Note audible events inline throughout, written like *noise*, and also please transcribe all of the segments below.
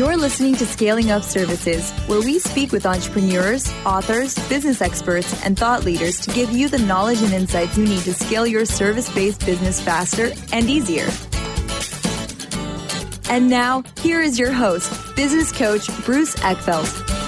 You're listening to Scaling Up Services, where we speak with entrepreneurs, authors, business experts, and thought leaders to give you the knowledge and insights you need to scale your service based business faster and easier. And now, here is your host, business coach Bruce Eckfeldt.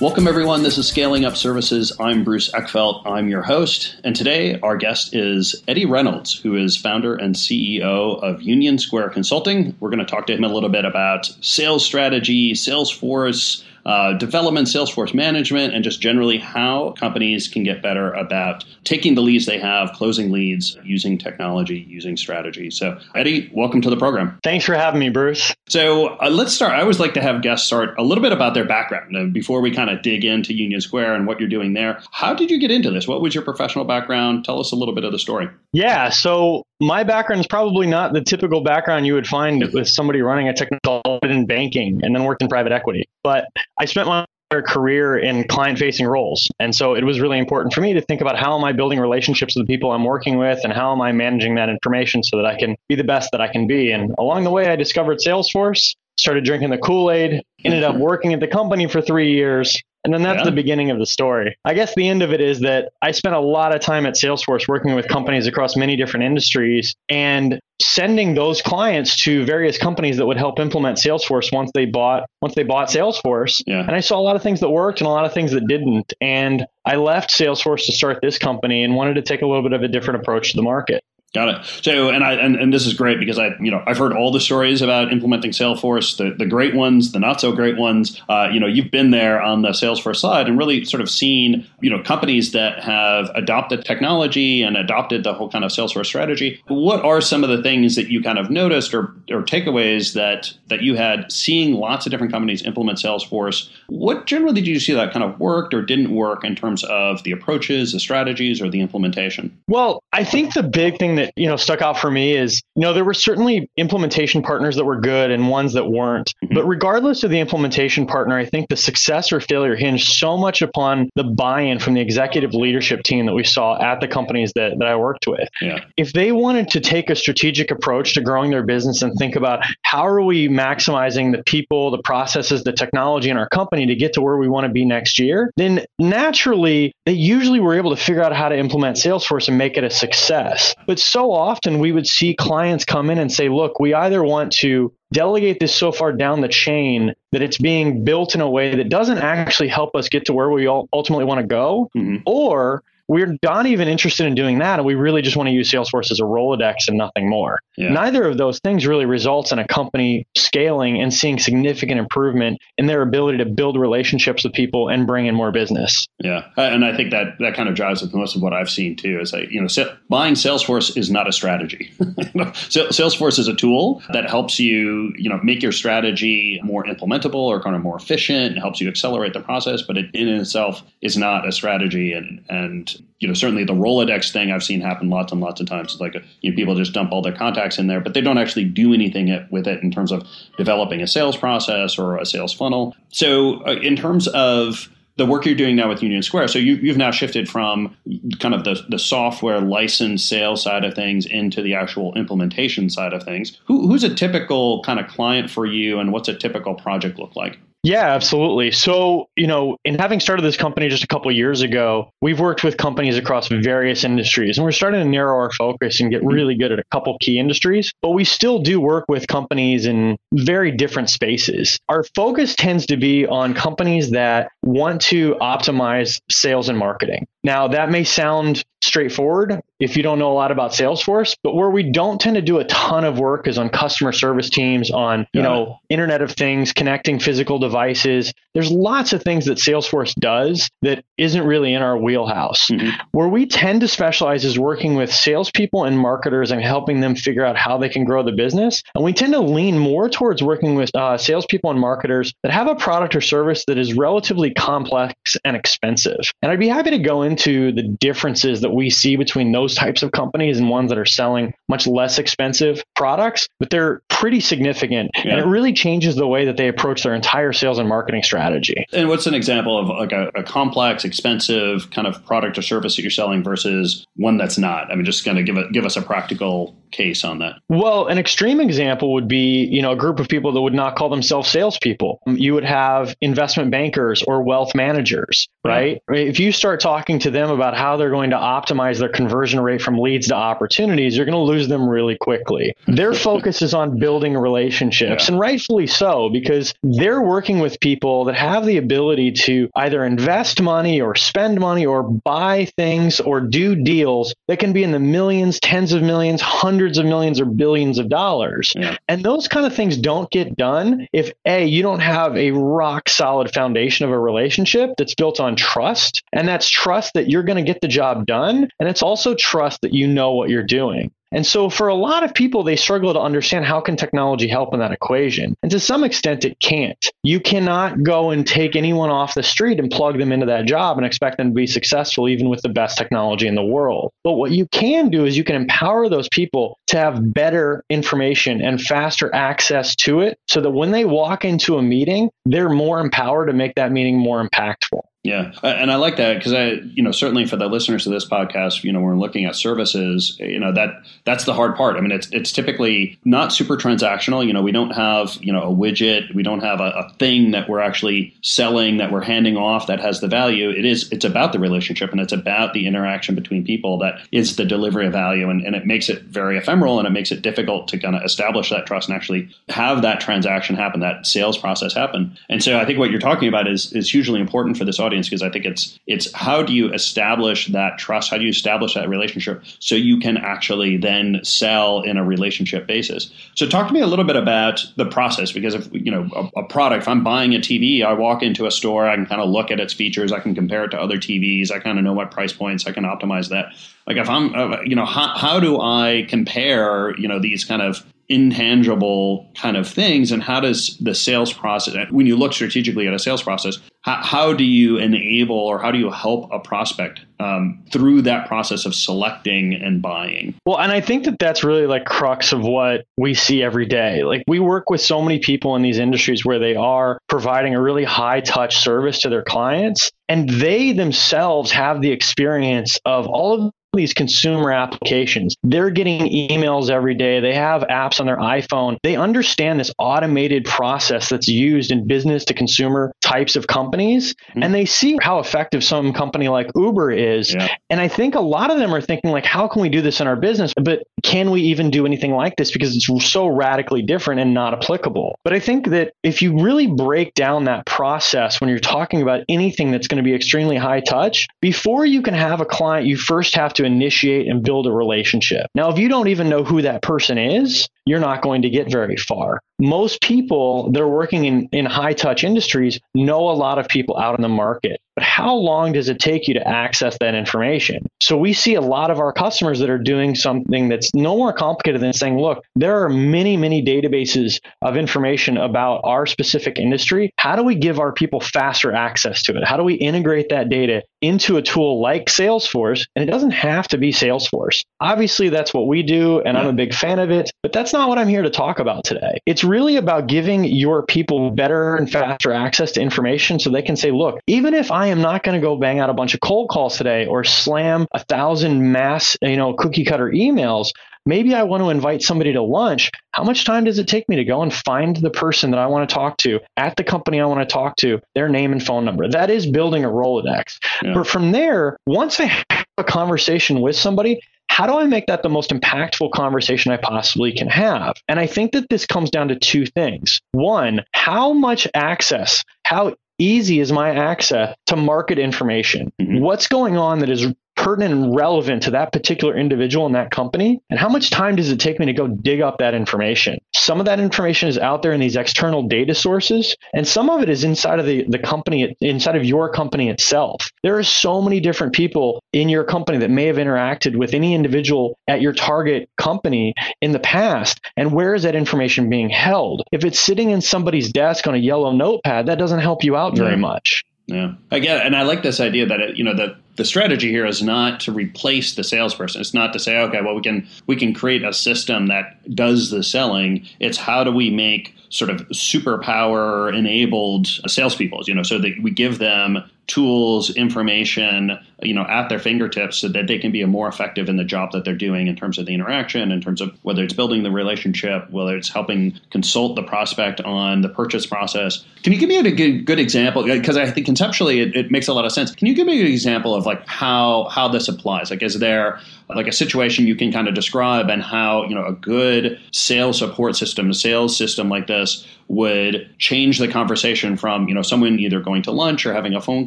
Welcome, everyone. This is Scaling Up Services. I'm Bruce Eckfeldt. I'm your host. And today, our guest is Eddie Reynolds, who is founder and CEO of Union Square Consulting. We're going to talk to him a little bit about sales strategy, Salesforce, uh, development, Salesforce management, and just generally how companies can get better about taking the leads they have, closing leads, using technology, using strategy. So, Eddie, welcome to the program. Thanks for having me, Bruce. So, uh, let's start. I always like to have guests start a little bit about their background uh, before we kind of dig into Union Square and what you're doing there. How did you get into this? What was your professional background? Tell us a little bit of the story. Yeah, so my background is probably not the typical background you would find with somebody running a technical in banking and then worked in private equity. But I spent my career in client facing roles. And so it was really important for me to think about how am I building relationships with the people I'm working with and how am I managing that information so that I can be the best that I can be. And along the way, I discovered Salesforce, started drinking the Kool Aid, ended up working at the company for three years, and then that's yeah. the beginning of the story. I guess the end of it is that I spent a lot of time at Salesforce working with companies across many different industries and sending those clients to various companies that would help implement Salesforce once they bought once they bought Salesforce. Yeah. And I saw a lot of things that worked and a lot of things that didn't. And I left Salesforce to start this company and wanted to take a little bit of a different approach to the market. Got it. So, and I and, and this is great because I, you know, I've heard all the stories about implementing Salesforce, the the great ones, the not so great ones. Uh, you know, you've been there on the Salesforce side and really sort of seen, you know, companies that have adopted technology and adopted the whole kind of Salesforce strategy. What are some of the things that you kind of noticed or or takeaways that that you had seeing lots of different companies implement Salesforce? What generally did you see that kind of worked or didn't work in terms of the approaches, the strategies, or the implementation? Well, I think the big thing that you know stuck out for me is you know there were certainly implementation partners that were good and ones that weren't mm-hmm. but regardless of the implementation partner i think the success or failure hinged so much upon the buy-in from the executive leadership team that we saw at the companies that, that i worked with yeah. if they wanted to take a strategic approach to growing their business and think about how are we maximizing the people the processes the technology in our company to get to where we want to be next year then naturally they usually were able to figure out how to implement salesforce and make it a success but so often we would see clients come in and say, look, we either want to delegate this so far down the chain that it's being built in a way that doesn't actually help us get to where we ultimately want to go, mm-hmm. or we're not even interested in doing that. And we really just want to use Salesforce as a Rolodex and nothing more. Yeah. Neither of those things really results in a company scaling and seeing significant improvement in their ability to build relationships with people and bring in more business. Yeah. Uh, and I think that that kind of drives with most of what I've seen too is that, you know, buying Salesforce is not a strategy. *laughs* Salesforce is a tool that helps you, you know, make your strategy more implementable or kind of more efficient and helps you accelerate the process, but it in itself is not a strategy. And, and you know, certainly the Rolodex thing I've seen happen lots and lots of times. It's like a, you know, people just dump all their contacts in there, but they don't actually do anything with it in terms of developing a sales process or a sales funnel. So, uh, in terms of the work you're doing now with Union Square, so you, have now shifted from kind of the, the software license sales side of things into the actual implementation side of things. Who, who's a typical kind of client for you, and what's a typical project look like? Yeah, absolutely. So, you know, in having started this company just a couple years ago, we've worked with companies across various industries and we're starting to narrow our focus and get mm-hmm. really good at a couple key industries, but we still do work with companies in very different spaces. Our focus tends to be on companies that want to optimize sales and marketing. Now, that may sound straightforward if you don't know a lot about Salesforce, but where we don't tend to do a ton of work is on customer service teams, on, you know, Internet of Things, connecting physical devices. There's lots of things that Salesforce does that isn't really in our wheelhouse. Mm-hmm. Where we tend to specialize is working with salespeople and marketers and helping them figure out how they can grow the business. And we tend to lean more towards working with uh, salespeople and marketers that have a product or service that is relatively complex and expensive. And I'd be happy to go into the differences that we see between those types of companies and ones that are selling much less expensive products, but they're pretty significant. Yeah. And it really changes the way that they approach their entire sales and marketing strategy. And what's an example of like a, a complex, expensive kind of product or service that you're selling versus one that's not? I mean, just kind of give it, give us a practical case on that? Well, an extreme example would be, you know, a group of people that would not call themselves salespeople. You would have investment bankers or wealth managers, right? Yeah. If you start talking to them about how they're going to optimize their conversion rate from leads to opportunities, you're going to lose them really quickly. Their *laughs* focus is on building relationships, yeah. and rightfully so, because they're working with people that have the ability to either invest money or spend money or buy things or do deals that can be in the millions, tens of millions, hundreds of millions, or billions of dollars. Yeah. And those kind of things don't get done if A, you don't have a rock solid foundation of a relationship that's built on trust. And that's trust that you're going to get the job done. And it's also trust that you know what you're doing. And so for a lot of people, they struggle to understand how can technology help in that equation? And to some extent, it can't. You cannot go and take anyone off the street and plug them into that job and expect them to be successful, even with the best technology in the world. But what you can do is you can empower those people to have better information and faster access to it so that when they walk into a meeting, they're more empowered to make that meeting more impactful. Yeah, and I like that because I, you know, certainly for the listeners to this podcast, you know, we're looking at services. You know that that's the hard part. I mean, it's it's typically not super transactional. You know, we don't have you know a widget, we don't have a, a thing that we're actually selling that we're handing off that has the value. It is it's about the relationship and it's about the interaction between people that is the delivery of value, and, and it makes it very ephemeral and it makes it difficult to kind of establish that trust and actually have that transaction happen, that sales process happen. And so I think what you're talking about is is hugely important for this audience audience because I think it's it's how do you establish that trust? How do you establish that relationship so you can actually then sell in a relationship basis? So talk to me a little bit about the process because if you know a, a product, if I'm buying a TV, I walk into a store, I can kind of look at its features, I can compare it to other TVs, I kind of know what price points, I can optimize that. Like if I'm, uh, you know, how, how do I compare, you know, these kind of intangible kind of things and how does the sales process when you look strategically at a sales process how, how do you enable or how do you help a prospect um, through that process of selecting and buying? Well and i think that that's really like crux of what we see every day. Like we work with so many people in these industries where they are providing a really high touch service to their clients and they themselves have the experience of all of these consumer applications. They're getting emails every day. They have apps on their iPhone. They understand this automated process that's used in business to consumer types of companies. Mm-hmm. And they see how effective some company like Uber is. Yeah. And I think a lot of them are thinking like, how can we do this in our business? But can we even do anything like this? Because it's so radically different and not applicable. But I think that if you really break down that process when you're talking about anything that's going to be extremely high touch, before you can have a client, you first have to to initiate and build a relationship. Now, if you don't even know who that person is, you're not going to get very far. Most people that are working in, in high touch industries know a lot of people out in the market. But how long does it take you to access that information? So we see a lot of our customers that are doing something that's no more complicated than saying, look, there are many, many databases of information about our specific industry. How do we give our people faster access to it? How do we integrate that data into a tool like Salesforce? And it doesn't have to be Salesforce. Obviously, that's what we do, and I'm a big fan of it, but that's not what I'm here to talk about today. It's really about giving your people better and faster access to information so they can say, look, even if I am not going to go bang out a bunch of cold calls today or slam a thousand mass, you know, cookie cutter emails. Maybe I want to invite somebody to lunch. How much time does it take me to go and find the person that I want to talk to at the company I want to talk to, their name and phone number? That is building a Rolodex. Yeah. But from there, once I have a conversation with somebody, how do I make that the most impactful conversation I possibly can have? And I think that this comes down to two things. One, how much access, how easy is my access to market information? Mm-hmm. What's going on that is pertinent and relevant to that particular individual in that company? And how much time does it take me to go dig up that information? Some of that information is out there in these external data sources, and some of it is inside of the, the company, inside of your company itself. There are so many different people in your company that may have interacted with any individual at your target company in the past. And where is that information being held? If it's sitting in somebody's desk on a yellow notepad, that doesn't help you out very yeah. much. Yeah, again, and I like this idea that it, you know the the strategy here is not to replace the salesperson. It's not to say, okay, well we can we can create a system that does the selling. It's how do we make sort of superpower enabled salespeople? You know, so that we give them tools, information, you know, at their fingertips so that they can be more effective in the job that they're doing in terms of the interaction, in terms of whether it's building the relationship, whether it's helping consult the prospect on the purchase process. Can you give me a good, good example? Because I think conceptually it, it makes a lot of sense. Can you give me an example of like how how this applies? Like, is there like a situation you can kind of describe and how you know a good sales support system, a sales system like this would change the conversation from you know someone either going to lunch or having a phone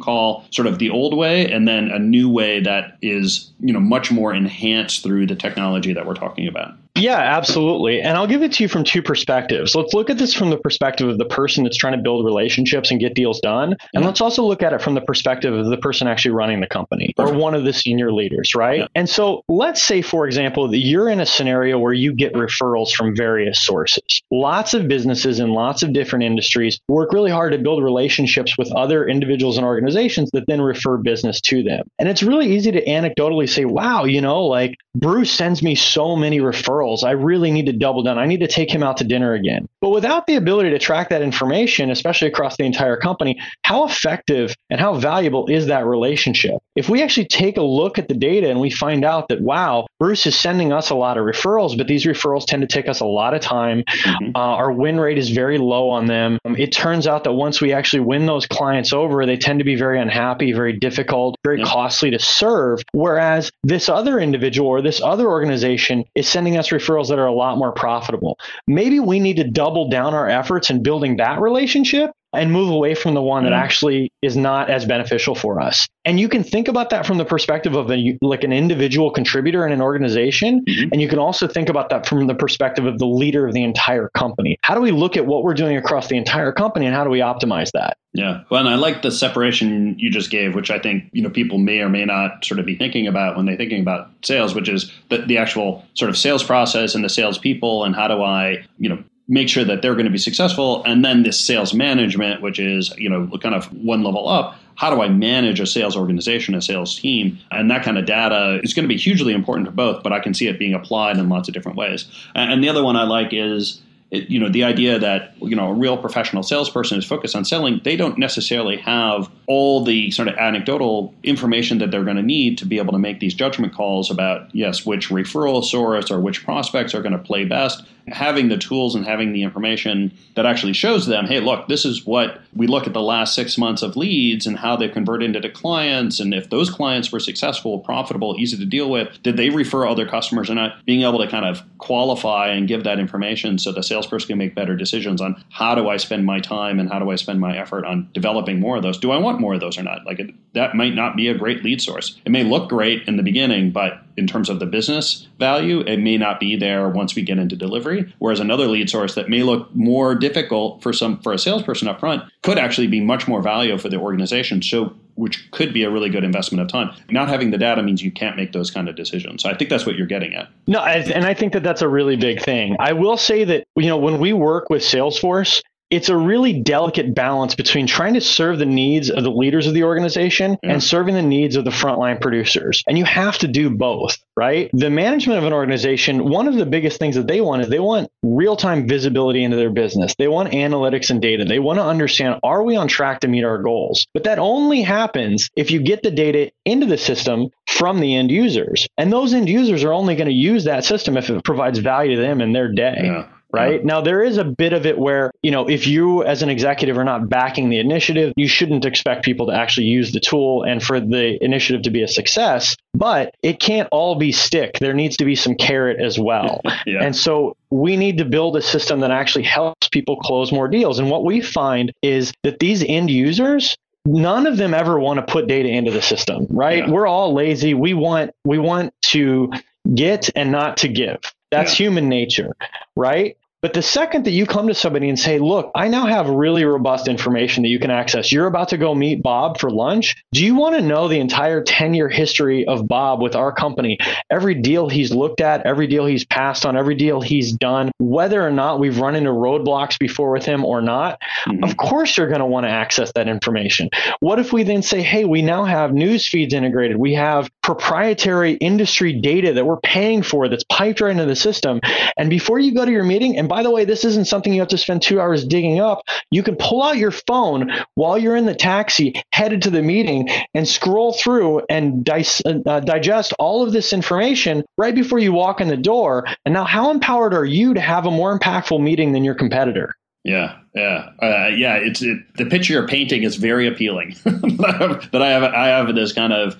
call, sort of the old way, and then a new way that is you know much more enhanced through the technology that we're talking about. Yeah, absolutely. And I'll give it to you from two perspectives. Let's look at this from the perspective of the person that's trying to build relationships and get deals done. And let's also look at it from the perspective of the person actually running the company or one of the senior leaders, right? Yeah. And so let's say, for example, that you're in a scenario where you get referrals from various sources. Lots of businesses in lots of different industries work really hard to build relationships with other individuals and organizations that then refer business to them. And it's really easy to anecdotally say, wow, you know, like Bruce sends me so many referrals. I really need to double down. I need to take him out to dinner again. But without the ability to track that information, especially across the entire company, how effective and how valuable is that relationship? If we actually take a look at the data and we find out that, wow, Bruce is sending us a lot of referrals, but these referrals tend to take us a lot of time. Mm-hmm. Uh, our win rate is very low on them. Um, it turns out that once we actually win those clients over, they tend to be very unhappy, very difficult, very costly to serve. Whereas this other individual or this other organization is sending us referrals that are a lot more profitable. Maybe we need to double down our efforts in building that relationship and move away from the one that actually is not as beneficial for us. And you can think about that from the perspective of a, like an individual contributor in an organization. Mm-hmm. And you can also think about that from the perspective of the leader of the entire company. How do we look at what we're doing across the entire company and how do we optimize that? Yeah. Well, and I like the separation you just gave, which I think, you know, people may or may not sort of be thinking about when they're thinking about sales, which is the, the actual sort of sales process and the sales people and how do I, you know, make sure that they're going to be successful. And then this sales management which is you know kind of one level up how do i manage a sales organization a sales team? And that kind of data is going to be hugely important to both but i can see it being applied in lots of different ways. And the other one i like is it, you know the idea that you know a real professional salesperson is focused on selling they don't necessarily have all the sort of anecdotal information that they're going to need to be able to make these judgment calls about yes which referral source or which prospects are going to play best having the tools and having the information that actually shows them, hey, look, this is what we look at the last six months of leads and how they convert into clients. And if those clients were successful, profitable, easy to deal with, did they refer other customers or not? Being able to kind of qualify and give that information so the salesperson can make better decisions on how do I spend my time and how do I spend my effort on developing more of those? Do I want more of those or not? Like it, that might not be a great lead source. It may look great in the beginning, but in terms of the business value, it may not be there once we get into delivery. Whereas another lead source that may look more difficult for some for a salesperson up front could actually be much more valuable for the organization. So which could be a really good investment of time. Not having the data means you can't make those kind of decisions. So I think that's what you're getting at. No, and I think that that's a really big thing. I will say that you know when we work with Salesforce, it's a really delicate balance between trying to serve the needs of the leaders of the organization yeah. and serving the needs of the frontline producers. And you have to do both, right? The management of an organization, one of the biggest things that they want is they want real time visibility into their business. They want analytics and data. They want to understand are we on track to meet our goals? But that only happens if you get the data into the system from the end users. And those end users are only going to use that system if it provides value to them in their day. Yeah right? Yeah. Now, there is a bit of it where, you know, if you as an executive are not backing the initiative, you shouldn't expect people to actually use the tool and for the initiative to be a success. But it can't all be stick. There needs to be some carrot as well. *laughs* yeah. And so we need to build a system that actually helps people close more deals. And what we find is that these end users, none of them ever want to put data into the system, right? Yeah. We're all lazy. We want we want to get and not to give. That's yeah. human nature, right? But the second that you come to somebody and say, look, I now have really robust information that you can access. You're about to go meet Bob for lunch. Do you want to know the entire 10 year history of Bob with our company? Every deal he's looked at, every deal he's passed on, every deal he's done, whether or not we've run into roadblocks before with him or not, mm-hmm. of course you're going to want to access that information. What if we then say, hey, we now have news feeds integrated? We have proprietary industry data that we're paying for that's piped right into the system. And before you go to your meeting, and by the way, this isn't something you have to spend two hours digging up. You can pull out your phone while you're in the taxi, headed to the meeting, and scroll through and dis- uh, digest all of this information right before you walk in the door. And now, how empowered are you to have a more impactful meeting than your competitor? Yeah, yeah, uh, yeah. It's it, the picture you're painting is very appealing. *laughs* that I have, I have this kind of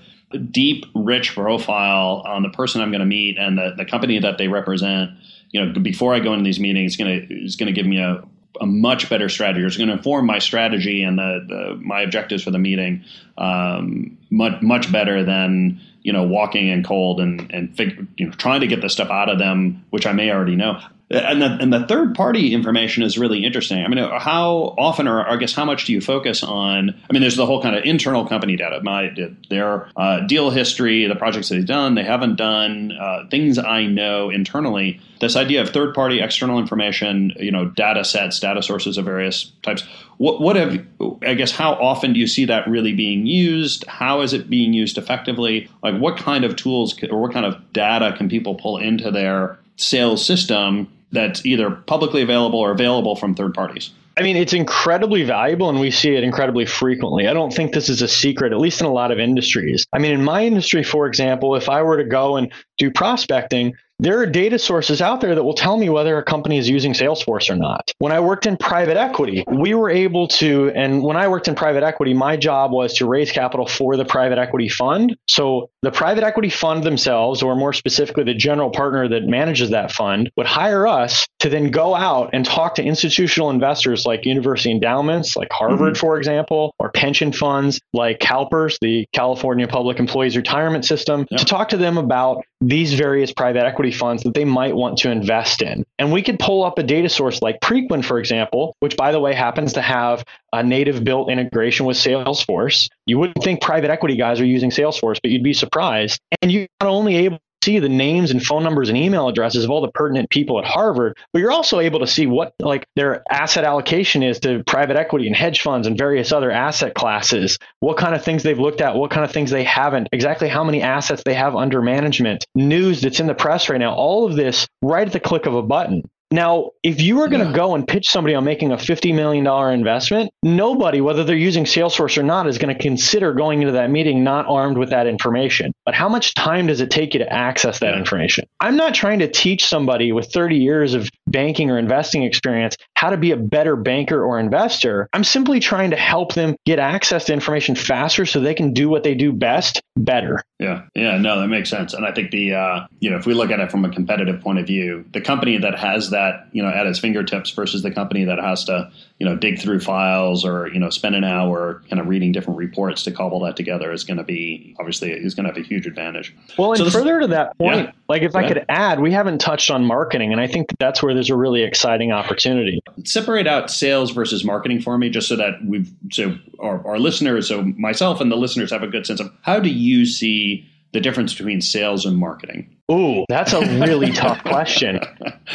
deep, rich profile on the person I'm going to meet and the, the company that they represent. You know, before I go into these meetings, it's is going to give me a, a much better strategy. It's going to inform my strategy and the, the my objectives for the meeting um, much much better than you know walking in cold and and fig, you know trying to get the stuff out of them, which I may already know. And the, and the third party information is really interesting. I mean, how often, or I guess, how much do you focus on? I mean, there's the whole kind of internal company data, my their uh, deal history, the projects they've done, they haven't done, uh, things I know internally. This idea of third party external information, you know, data sets, data sources of various types. What, what have I guess? How often do you see that really being used? How is it being used effectively? Like, what kind of tools or what kind of data can people pull into their sales system that's either publicly available or available from third parties? I mean, it's incredibly valuable and we see it incredibly frequently. I don't think this is a secret, at least in a lot of industries. I mean, in my industry, for example, if I were to go and do prospecting, there are data sources out there that will tell me whether a company is using Salesforce or not. When I worked in private equity, we were able to, and when I worked in private equity, my job was to raise capital for the private equity fund. So the private equity fund themselves, or more specifically, the general partner that manages that fund, would hire us to then go out and talk to institutional investors like university endowments, like Harvard, mm-hmm. for example, or pension funds like CalPERS, the California Public Employees Retirement System, yep. to talk to them about these various private equity funds that they might want to invest in. And we could pull up a data source like Preqin, for example, which by the way happens to have a native built integration with Salesforce. You wouldn't think private equity guys are using Salesforce, but you'd be surprised. And you're not only able see the names and phone numbers and email addresses of all the pertinent people at Harvard, but you're also able to see what like their asset allocation is to private equity and hedge funds and various other asset classes, what kind of things they've looked at, what kind of things they haven't, exactly how many assets they have under management, news that's in the press right now, all of this right at the click of a button. Now, if you are going to go and pitch somebody on making a $50 million investment, nobody, whether they're using Salesforce or not, is going to consider going into that meeting not armed with that information. But how much time does it take you to access that information? I'm not trying to teach somebody with 30 years of banking or investing experience how to be a better banker or investor. I'm simply trying to help them get access to information faster so they can do what they do best better. Yeah. Yeah. No, that makes sense. And I think the, uh, you know, if we look at it from a competitive point of view, the company that has that you know at its fingertips versus the company that has to you know dig through files or you know spend an hour kind of reading different reports to cobble that together is going to be obviously is going to have a huge advantage. Well, and so further to that point, yeah. like if I could add, we haven't touched on marketing, and I think that's where there's a really exciting opportunity. Separate out sales versus marketing for me, just so that we've so our, our listeners, so myself and the listeners have a good sense of how do you see the difference between sales and marketing? Ooh, that's a really tough *laughs* question.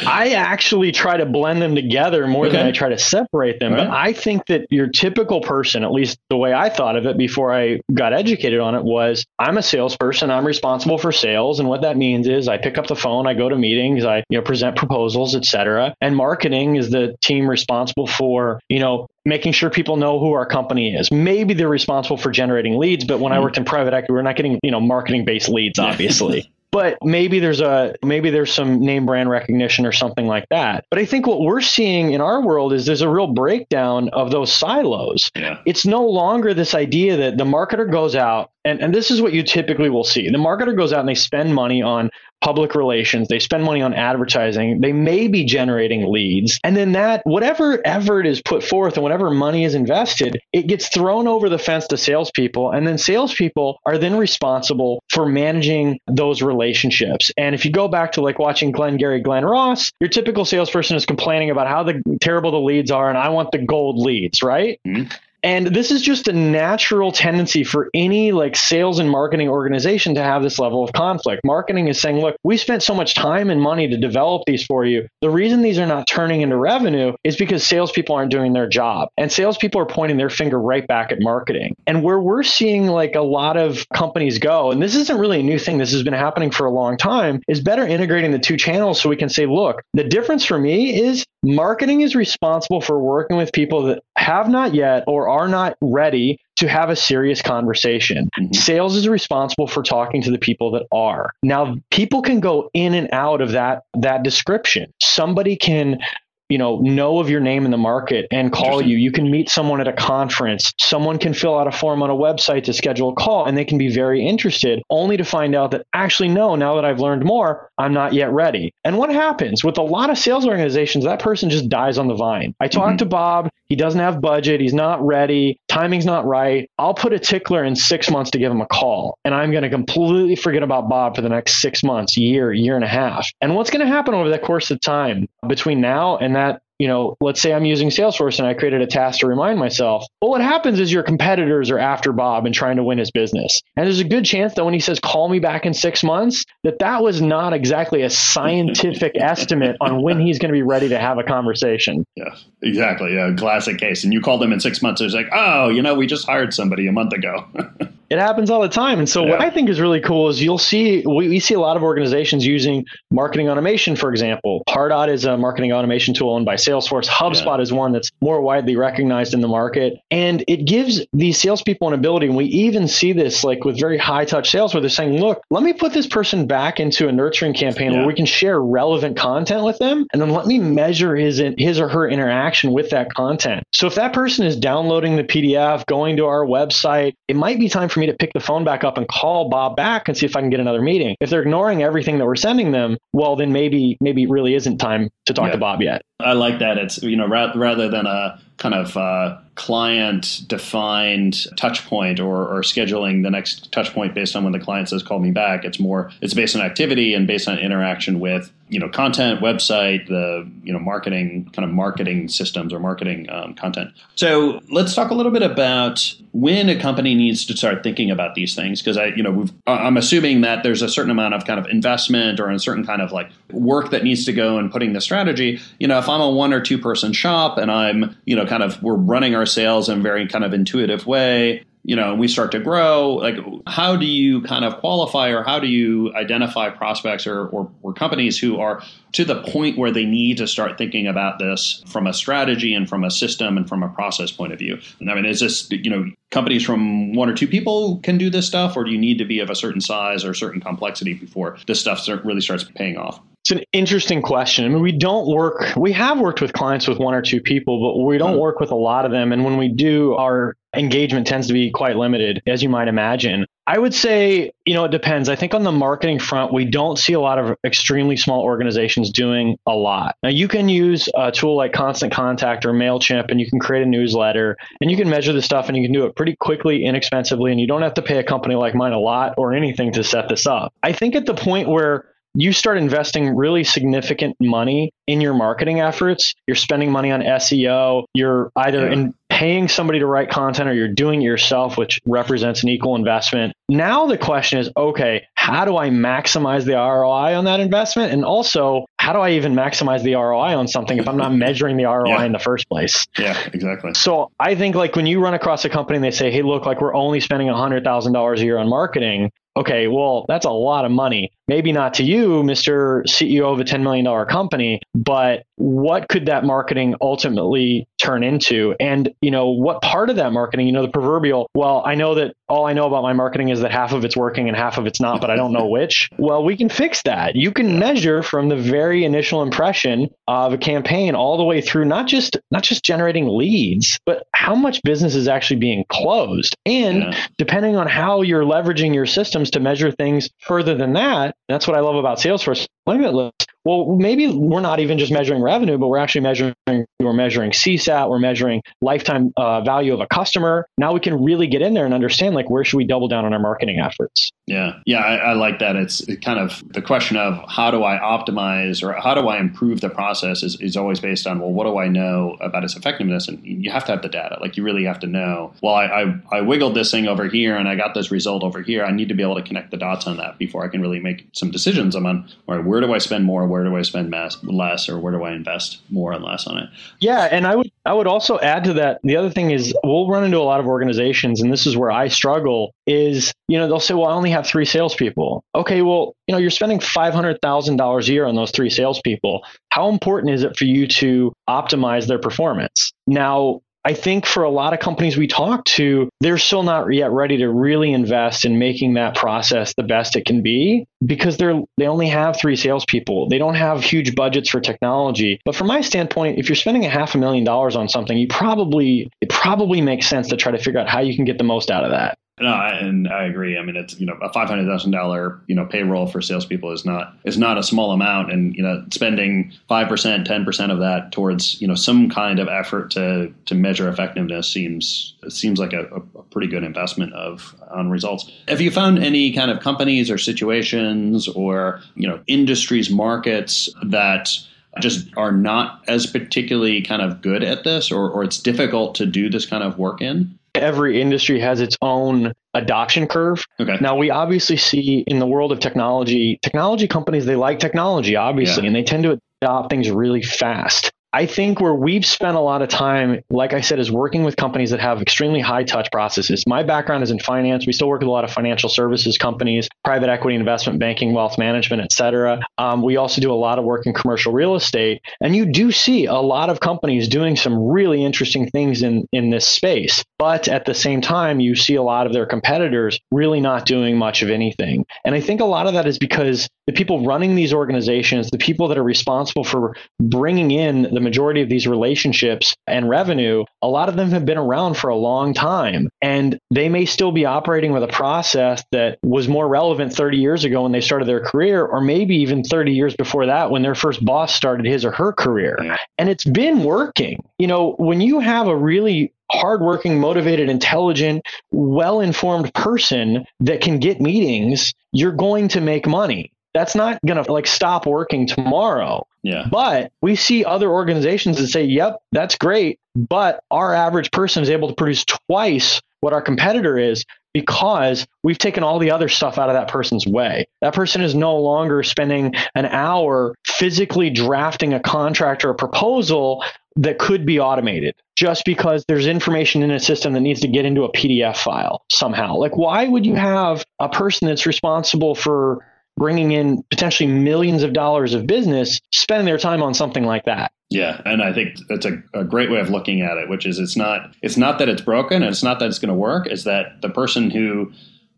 I actually try to blend them together more okay. than I try to separate them. Right. But I think that your typical person, at least the way I thought of it before I got educated on it, was I'm a salesperson. I'm responsible for sales, and what that means is I pick up the phone, I go to meetings, I you know present proposals, etc. And marketing is the team responsible for you know making sure people know who our company is. Maybe they're responsible for generating leads, but when. I hmm. worked in private equity, we're not getting you know marketing based leads, obviously but maybe there's a maybe there's some name brand recognition or something like that. But i think what we're seeing in our world is there's a real breakdown of those silos. Yeah. it's no longer this idea that the marketer goes out and, and this is what you typically will see. The marketer goes out and they spend money on public relations, they spend money on advertising, they may be generating leads. And then that, whatever effort is put forth and whatever money is invested, it gets thrown over the fence to salespeople. And then salespeople are then responsible for managing those relationships. And if you go back to like watching Glenn Gary, Glen Ross, your typical salesperson is complaining about how the terrible the leads are and I want the gold leads, right? Mm-hmm. And this is just a natural tendency for any like sales and marketing organization to have this level of conflict. Marketing is saying, look, we spent so much time and money to develop these for you. The reason these are not turning into revenue is because salespeople aren't doing their job. And salespeople are pointing their finger right back at marketing. And where we're seeing like a lot of companies go, and this isn't really a new thing, this has been happening for a long time, is better integrating the two channels so we can say, look, the difference for me is Marketing is responsible for working with people that have not yet or are not ready to have a serious conversation. Mm-hmm. Sales is responsible for talking to the people that are. Now, people can go in and out of that that description. Somebody can you know know of your name in the market and call you. You can meet someone at a conference. Someone can fill out a form on a website to schedule a call and they can be very interested only to find out that actually no now that i've learned more i'm not yet ready. And what happens? With a lot of sales organizations that person just dies on the vine. I talked mm-hmm. to bob. He doesn't have budget. He's not ready. Timing's not right. I'll put a tickler in six months to give him a call and i'm going to completely forget about bob for the next six months year year and a half. And what's going to happen over the course of time between now and that you know, let's say I'm using Salesforce and I created a task to remind myself. Well, what happens is your competitors are after Bob and trying to win his business. And there's a good chance that when he says, call me back in six months, that that was not exactly a scientific *laughs* estimate on when he's going to be ready to have a conversation. Yeah, exactly. A classic case. And you called them in six months. It's like, oh, you know, we just hired somebody a month ago. *laughs* it happens all the time. And so yeah. what I think is really cool is you'll see, we, we see a lot of organizations using marketing automation, for example. Pardot is a marketing automation tool owned by Salesforce. Salesforce. HubSpot yeah. is one that's more widely recognized in the market. And it gives these salespeople an ability. And we even see this like with very high touch sales where they're saying, look, let me put this person back into a nurturing campaign yeah. where we can share relevant content with them. And then let me measure his, his or her interaction with that content. So if that person is downloading the PDF, going to our website, it might be time for me to pick the phone back up and call Bob back and see if I can get another meeting. If they're ignoring everything that we're sending them, well, then maybe, maybe it really isn't time to talk yeah. to Bob yet. I like that. It's you know rather rather than a kind of uh, client defined touch point or, or scheduling the next touch point based on when the client says call me back. It's more it's based on activity and based on interaction with you know content, website, the you know marketing kind of marketing systems or marketing um, content. So let's talk a little bit about when a company needs to start thinking about these things because I you know I'm assuming that there's a certain amount of kind of investment or a certain kind of like work that needs to go in putting the strategy. You know, if I'm a one or two person shop and I'm you know kind of we're running our sales in a very kind of intuitive way you know we start to grow like how do you kind of qualify or how do you identify prospects or, or, or, companies who are to the point where they need to start thinking about this from a strategy and from a system and from a process point of view i mean is this you know companies from one or two people can do this stuff or do you need to be of a certain size or certain complexity before this stuff really starts paying off it's an interesting question. I mean, we don't work, we have worked with clients with one or two people, but we don't hmm. work with a lot of them. And when we do, our engagement tends to be quite limited, as you might imagine. I would say, you know, it depends. I think on the marketing front, we don't see a lot of extremely small organizations doing a lot. Now, you can use a tool like Constant Contact or MailChimp, and you can create a newsletter and you can measure the stuff and you can do it pretty quickly, inexpensively, and you don't have to pay a company like mine a lot or anything to set this up. I think at the point where you start investing really significant money in your marketing efforts. You're spending money on SEO. You're either yeah. in paying somebody to write content or you're doing it yourself, which represents an equal investment. Now the question is, okay, how do I maximize the ROI on that investment? And also, how do I even maximize the ROI on something if I'm not measuring the ROI yeah. in the first place? Yeah, exactly. So I think like when you run across a company and they say, hey, look, like we're only spending $100,000 a year on marketing, okay, well, that's a lot of money. Maybe not to you, Mr. CEO of a $10 million company, but what could that marketing ultimately turn into? And, you know, what part of that marketing, you know, the proverbial, well, I know that all I know about my marketing is that half of it's working and half of it's not, but I don't know *laughs* which. Well, we can fix that. You can measure from the very initial impression of a campaign all the way through not just not just generating leads, but how much business is actually being closed. And yeah. depending on how you're leveraging your systems to measure things further than that, that's what I love about Salesforce. Well, maybe we're not even just measuring revenue, but we're actually measuring we're measuring CSAT, we're measuring lifetime uh, value of a customer. Now we can really get in there and understand like where should we double down on our marketing efforts. Yeah, yeah, I, I like that. It's kind of the question of how do I optimize or how do I improve the process is, is always based on well, what do I know about its effectiveness? And you have to have the data. Like you really have to know. Well, I, I, I wiggled this thing over here and I got this result over here. I need to be able to connect the dots on that before I can really make some decisions on, all right, where do I spend more? Where do I spend mass, less, or where do I invest more and less on it? Yeah, and I would I would also add to that. The other thing is we'll run into a lot of organizations, and this is where I struggle. Is you know they'll say, well, I only have three salespeople. Okay, well you know you're spending five hundred thousand dollars a year on those three salespeople. How important is it for you to optimize their performance? Now I think for a lot of companies we talk to, they're still not yet ready to really invest in making that process the best it can be because they're they only have three salespeople. They don't have huge budgets for technology. But from my standpoint, if you're spending a half a million dollars on something, you probably it probably makes sense to try to figure out how you can get the most out of that. No, and I agree. I mean, it's you know a five hundred thousand dollar you know payroll for salespeople is not is not a small amount, and you know spending five percent, ten percent of that towards you know some kind of effort to to measure effectiveness seems seems like a, a pretty good investment of on results. Have you found any kind of companies or situations or you know industries markets that just are not as particularly kind of good at this or, or it's difficult to do this kind of work in? Every industry has its own adoption curve. Okay. Now we obviously see in the world of technology, technology companies they like technology obviously, yeah. and they tend to adopt things really fast. I think where we've spent a lot of time, like I said, is working with companies that have extremely high touch processes. My background is in finance. We still work with a lot of financial services companies, private equity, investment banking, wealth management, et cetera. Um, we also do a lot of work in commercial real estate. And you do see a lot of companies doing some really interesting things in, in this space. But at the same time, you see a lot of their competitors really not doing much of anything. And I think a lot of that is because the people running these organizations, the people that are responsible for bringing in the majority of these relationships and revenue, a lot of them have been around for a long time. And they may still be operating with a process that was more relevant 30 years ago when they started their career, or maybe even 30 years before that when their first boss started his or her career. And it's been working. You know, when you have a really hardworking, motivated, intelligent, well informed person that can get meetings, you're going to make money that's not going to like stop working tomorrow. Yeah. But we see other organizations that say, "Yep, that's great, but our average person is able to produce twice what our competitor is because we've taken all the other stuff out of that person's way. That person is no longer spending an hour physically drafting a contract or a proposal that could be automated just because there's information in a system that needs to get into a PDF file somehow. Like, why would you have a person that's responsible for bringing in potentially millions of dollars of business spending their time on something like that. Yeah, and I think that's a, a, great way of looking at it, which is it's not it's not that it's broken and it's not that it's going to work. Is that the person who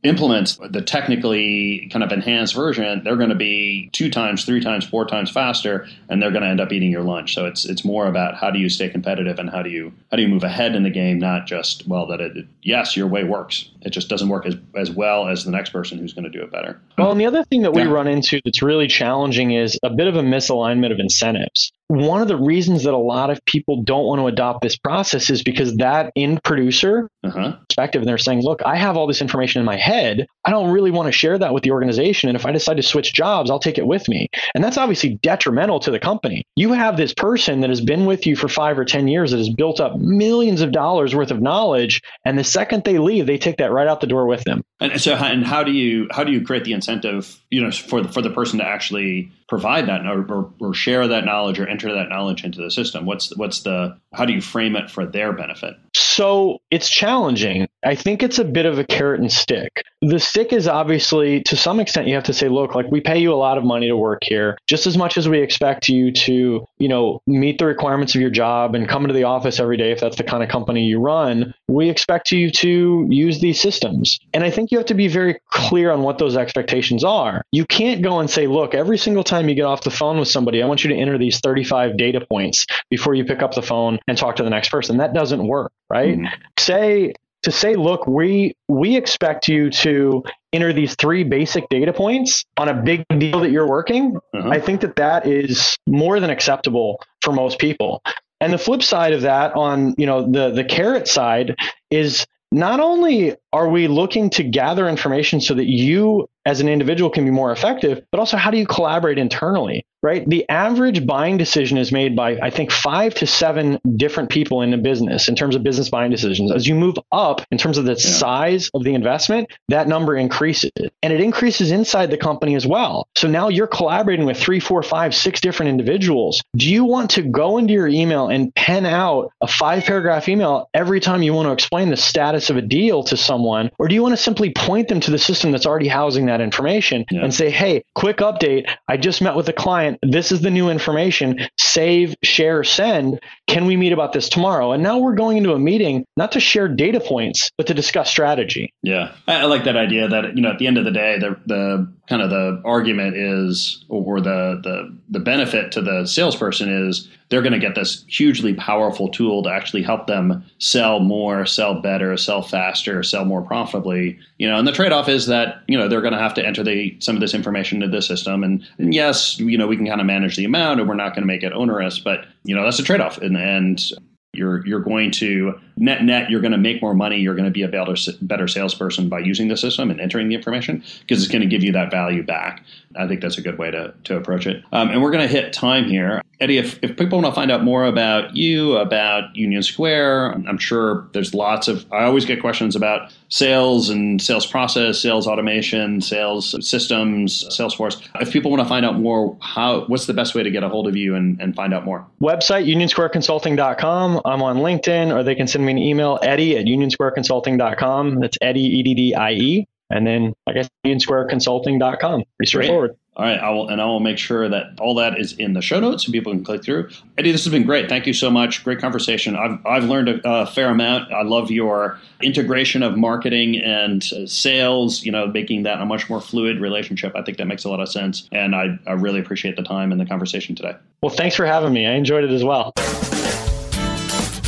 implements the technically kind of enhanced version, they're going to be two times, three times, four times faster, and they're going to end up eating your lunch. So it's it's more about how do you stay competitive and how do you how do you move ahead in the game, not just well that it yes your way works. It just doesn't work as as well as the next person who's going to do it better. Well, and the other thing that we yeah. run into that's really challenging is a bit of a misalignment of incentives one of the reasons that a lot of people don't want to adopt this process is because that end producer uh-huh. perspective, and they're saying, look, I have all this information in my head. I don't really want to share that with the organization. And if I decide to switch jobs, I'll take it with me. And that's obviously detrimental to the company. You have this person that has been with you for five or 10 years that has built up millions of dollars worth of knowledge. And the second they leave, they take that right out the door with them. And so, and how do you, how do you create the incentive, you know, for the, for the person to actually provide that or, or, or, share that knowledge or enter that knowledge into the system? What's what's the how do you frame it for their benefit? So it's challenging. I think it's a bit of a carrot and stick. The stick is obviously to some extent you have to say, look, like we pay you a lot of money to work here, just as much as we expect you to, you know, meet the requirements of your job and come into the office every day if that's the kind of company you run. We expect you to use these systems. And I think you have to be very clear on what those expectations are. You can't go and say, look, every single time you get off the phone with somebody, I want you to enter these 35 data points before you pick up the phone and talk to the next person. That doesn't work, right? Mm-hmm. Say to say, look, we we expect you to enter these three basic data points on a big deal that you're working. Uh-huh. I think that that is more than acceptable for most people. And the flip side of that, on you know the the carrot side, is not only are we looking to gather information so that you as an individual can be more effective, but also how do you collaborate internally, right? The average buying decision is made by, I think, five to seven different people in a business in terms of business buying decisions. As you move up in terms of the yeah. size of the investment, that number increases and it increases inside the company as well. So now you're collaborating with three, four, five, six different individuals. Do you want to go into your email and pen out a five paragraph email every time you want to explain the status of a deal to someone? Or do you want to simply point them to the system that's already housing that? that information yeah. and say, hey, quick update. I just met with a client. This is the new information. Save, share, send. Can we meet about this tomorrow? And now we're going into a meeting not to share data points, but to discuss strategy. Yeah. I, like that idea that, you know, at the end of the day, the, the kind of the argument is, or the, the, the benefit to the salesperson is they're going to get this hugely powerful tool to actually help them sell more, sell better, sell faster, sell more profitably. You know, and the trade-off is that you know they're going to have to enter the some of this information into the system. And, and yes, you know, we can kind of manage the amount, and we're not going to make it onerous, but you know, that's a trade-off. And and you're you're going to net net you're going to make more money you're going to be a better better salesperson by using the system and entering the information because it's going to give you that value back. I think that's a good way to, to approach it. Um, and we're going to hit time here. Eddie if, if people want to find out more about you about union square i'm sure there's lots of i always get questions about sales and sales process sales automation sales systems salesforce. If people want to find out more how what's the best way to get a hold of you and, and find out more? Website unionsquareconsulting.com i'm on linkedin or they can send me an email, Eddie at unionsquareconsulting.com. That's Eddie, E D D I E. And then, I guess, unionsquareconsulting.com. Pretty straightforward. All right, I will, and I will make sure that all that is in the show notes so people can click through. Eddie, this has been great. Thank you so much. Great conversation. I've, I've learned a, a fair amount. I love your integration of marketing and uh, sales. You know, making that a much more fluid relationship. I think that makes a lot of sense, and I, I really appreciate the time and the conversation today. Well, thanks for having me. I enjoyed it as well.